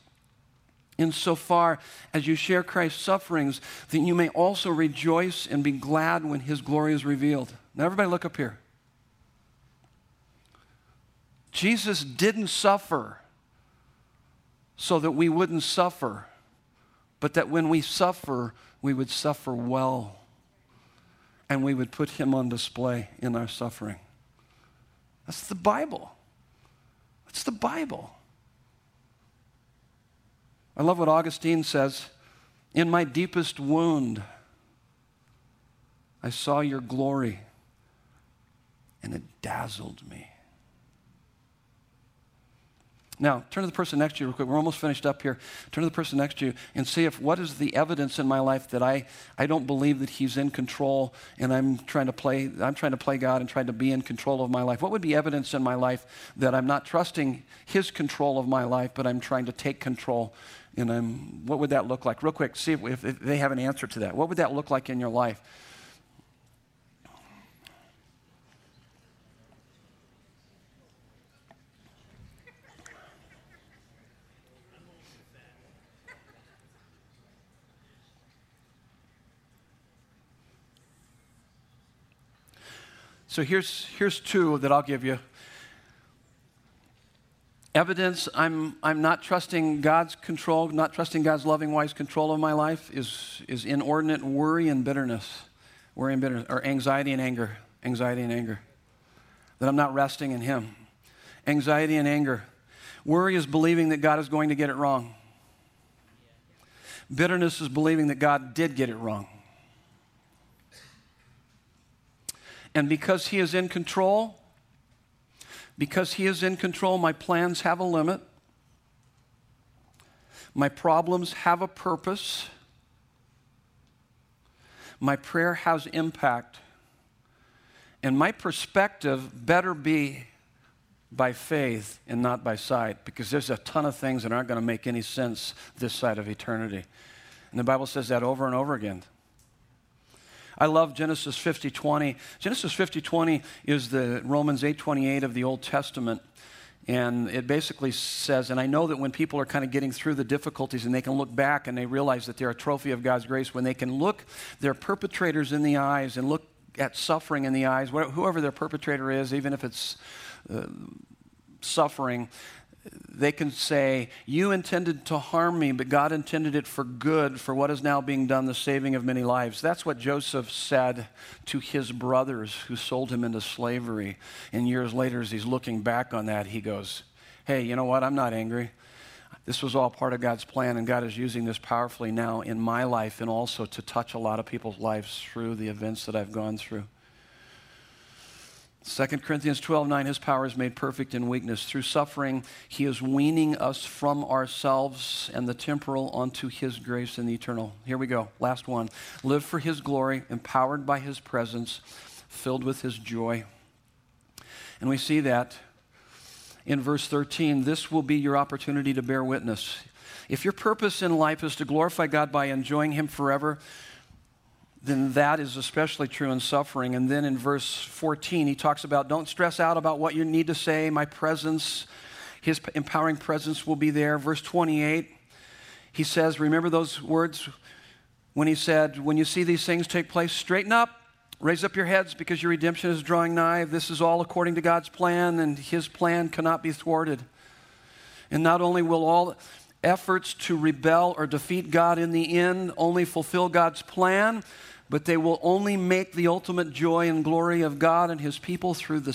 insofar as you share Christ's sufferings, that you may also rejoice and be glad when his glory is revealed. Now, everybody, look up here. Jesus didn't suffer so that we wouldn't suffer, but that when we suffer, we would suffer well and we would put him on display in our suffering. That's the Bible. That's the Bible. I love what Augustine says In my deepest wound, I saw your glory, and it dazzled me. Now, turn to the person next to you real quick. We're almost finished up here. Turn to the person next to you and see if what is the evidence in my life that I, I don't believe that he's in control and I'm trying to play I'm trying to play God and trying to be in control of my life. What would be evidence in my life that I'm not trusting his control of my life, but I'm trying to take control and I'm what would that look like? Real quick, see if, if, if they have an answer to that. What would that look like in your life? So here's, here's two that I'll give you. Evidence I'm, I'm not trusting God's control, not trusting God's loving, wise control of my life is, is inordinate worry and bitterness. Worry and bitterness, or anxiety and anger. Anxiety and anger. That I'm not resting in Him. Anxiety and anger. Worry is believing that God is going to get it wrong. Bitterness is believing that God did get it wrong. And because He is in control, because He is in control, my plans have a limit. My problems have a purpose. My prayer has impact. And my perspective better be by faith and not by sight because there's a ton of things that aren't going to make any sense this side of eternity. And the Bible says that over and over again. I love Genesis 50:20. Genesis 50:20 is the Romans 8:28 of the Old Testament. And it basically says, and I know that when people are kind of getting through the difficulties and they can look back and they realize that they're a trophy of God's grace, when they can look their perpetrators in the eyes and look at suffering in the eyes, whoever their perpetrator is, even if it's uh, suffering, they can say, You intended to harm me, but God intended it for good, for what is now being done, the saving of many lives. That's what Joseph said to his brothers who sold him into slavery. And years later, as he's looking back on that, he goes, Hey, you know what? I'm not angry. This was all part of God's plan, and God is using this powerfully now in my life and also to touch a lot of people's lives through the events that I've gone through. 2 Corinthians 12 9, his power is made perfect in weakness. Through suffering, he is weaning us from ourselves and the temporal onto his grace and the eternal. Here we go. Last one. Live for his glory, empowered by his presence, filled with his joy. And we see that in verse 13. This will be your opportunity to bear witness. If your purpose in life is to glorify God by enjoying him forever, then that is especially true in suffering. And then in verse 14, he talks about don't stress out about what you need to say. My presence, his empowering presence will be there. Verse 28, he says, Remember those words when he said, When you see these things take place, straighten up, raise up your heads because your redemption is drawing nigh. This is all according to God's plan, and his plan cannot be thwarted. And not only will all efforts to rebel or defeat God in the end only fulfill God's plan, but they will only make the ultimate joy and glory of God and his people through the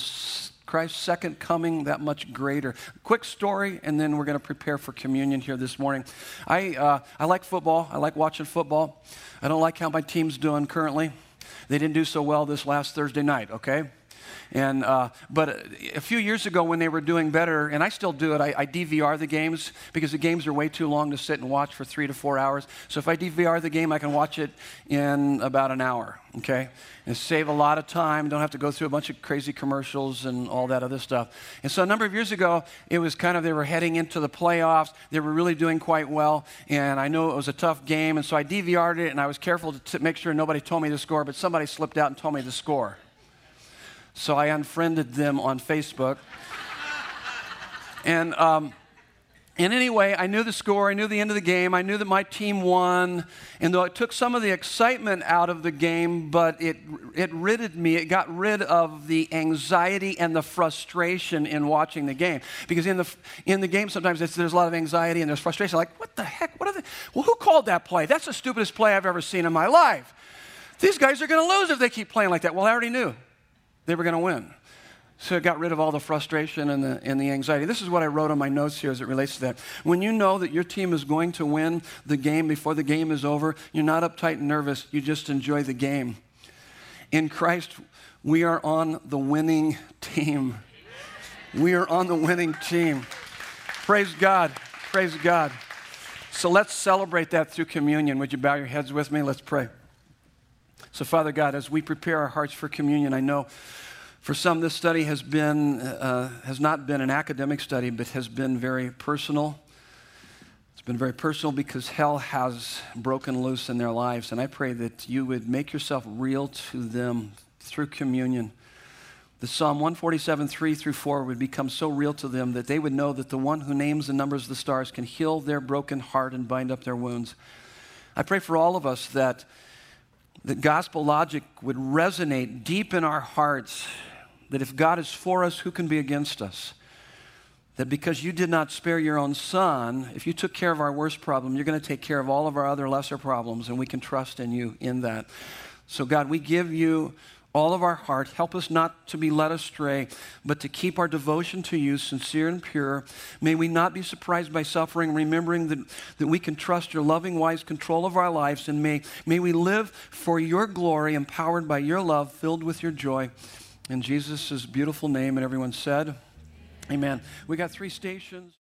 Christ's second coming that much greater. Quick story, and then we're going to prepare for communion here this morning. I, uh, I like football. I like watching football. I don't like how my team's doing currently. They didn't do so well this last Thursday night, okay? And, uh, but a few years ago, when they were doing better, and I still do it, I, I, DVR the games because the games are way too long to sit and watch for three to four hours. So if I DVR the game, I can watch it in about an hour, okay? And save a lot of time. Don't have to go through a bunch of crazy commercials and all that other stuff. And so a number of years ago, it was kind of they were heading into the playoffs. They were really doing quite well. And I know it was a tough game. And so I DVR'd it and I was careful to t- make sure nobody told me the score, but somebody slipped out and told me the score. So I unfriended them on Facebook. and um, And anyway, I knew the score, I knew the end of the game, I knew that my team won. And though it took some of the excitement out of the game, but it, it ridded me, it got rid of the anxiety and the frustration in watching the game. Because in the, in the game, sometimes there's a lot of anxiety and there's frustration. Like, what the heck? What are they? Well, who called that play? That's the stupidest play I've ever seen in my life. These guys are going to lose if they keep playing like that. Well, I already knew they were going to win. So it got rid of all the frustration and the, and the anxiety. This is what I wrote on my notes here as it relates to that. When you know that your team is going to win the game before the game is over, you're not uptight and nervous. You just enjoy the game. In Christ, we are on the winning team. We are on the winning team. Praise God. Praise God. So let's celebrate that through communion. Would you bow your heads with me? Let's pray. So, Father God, as we prepare our hearts for communion, I know for some, this study has, been, uh, has not been an academic study, but has been very personal. It's been very personal because hell has broken loose in their lives. And I pray that you would make yourself real to them through communion. The Psalm 147, 3 through 4 would become so real to them that they would know that the one who names and numbers of the stars can heal their broken heart and bind up their wounds. I pray for all of us that, that gospel logic would resonate deep in our hearts that if God is for us, who can be against us? That because you did not spare your own son, if you took care of our worst problem, you're going to take care of all of our other lesser problems, and we can trust in you in that. So, God, we give you all of our heart. Help us not to be led astray, but to keep our devotion to you sincere and pure. May we not be surprised by suffering, remembering that, that we can trust your loving, wise control of our lives. And may, may we live for your glory, empowered by your love, filled with your joy. In Jesus' beautiful name, and everyone said, Amen. We got three stations.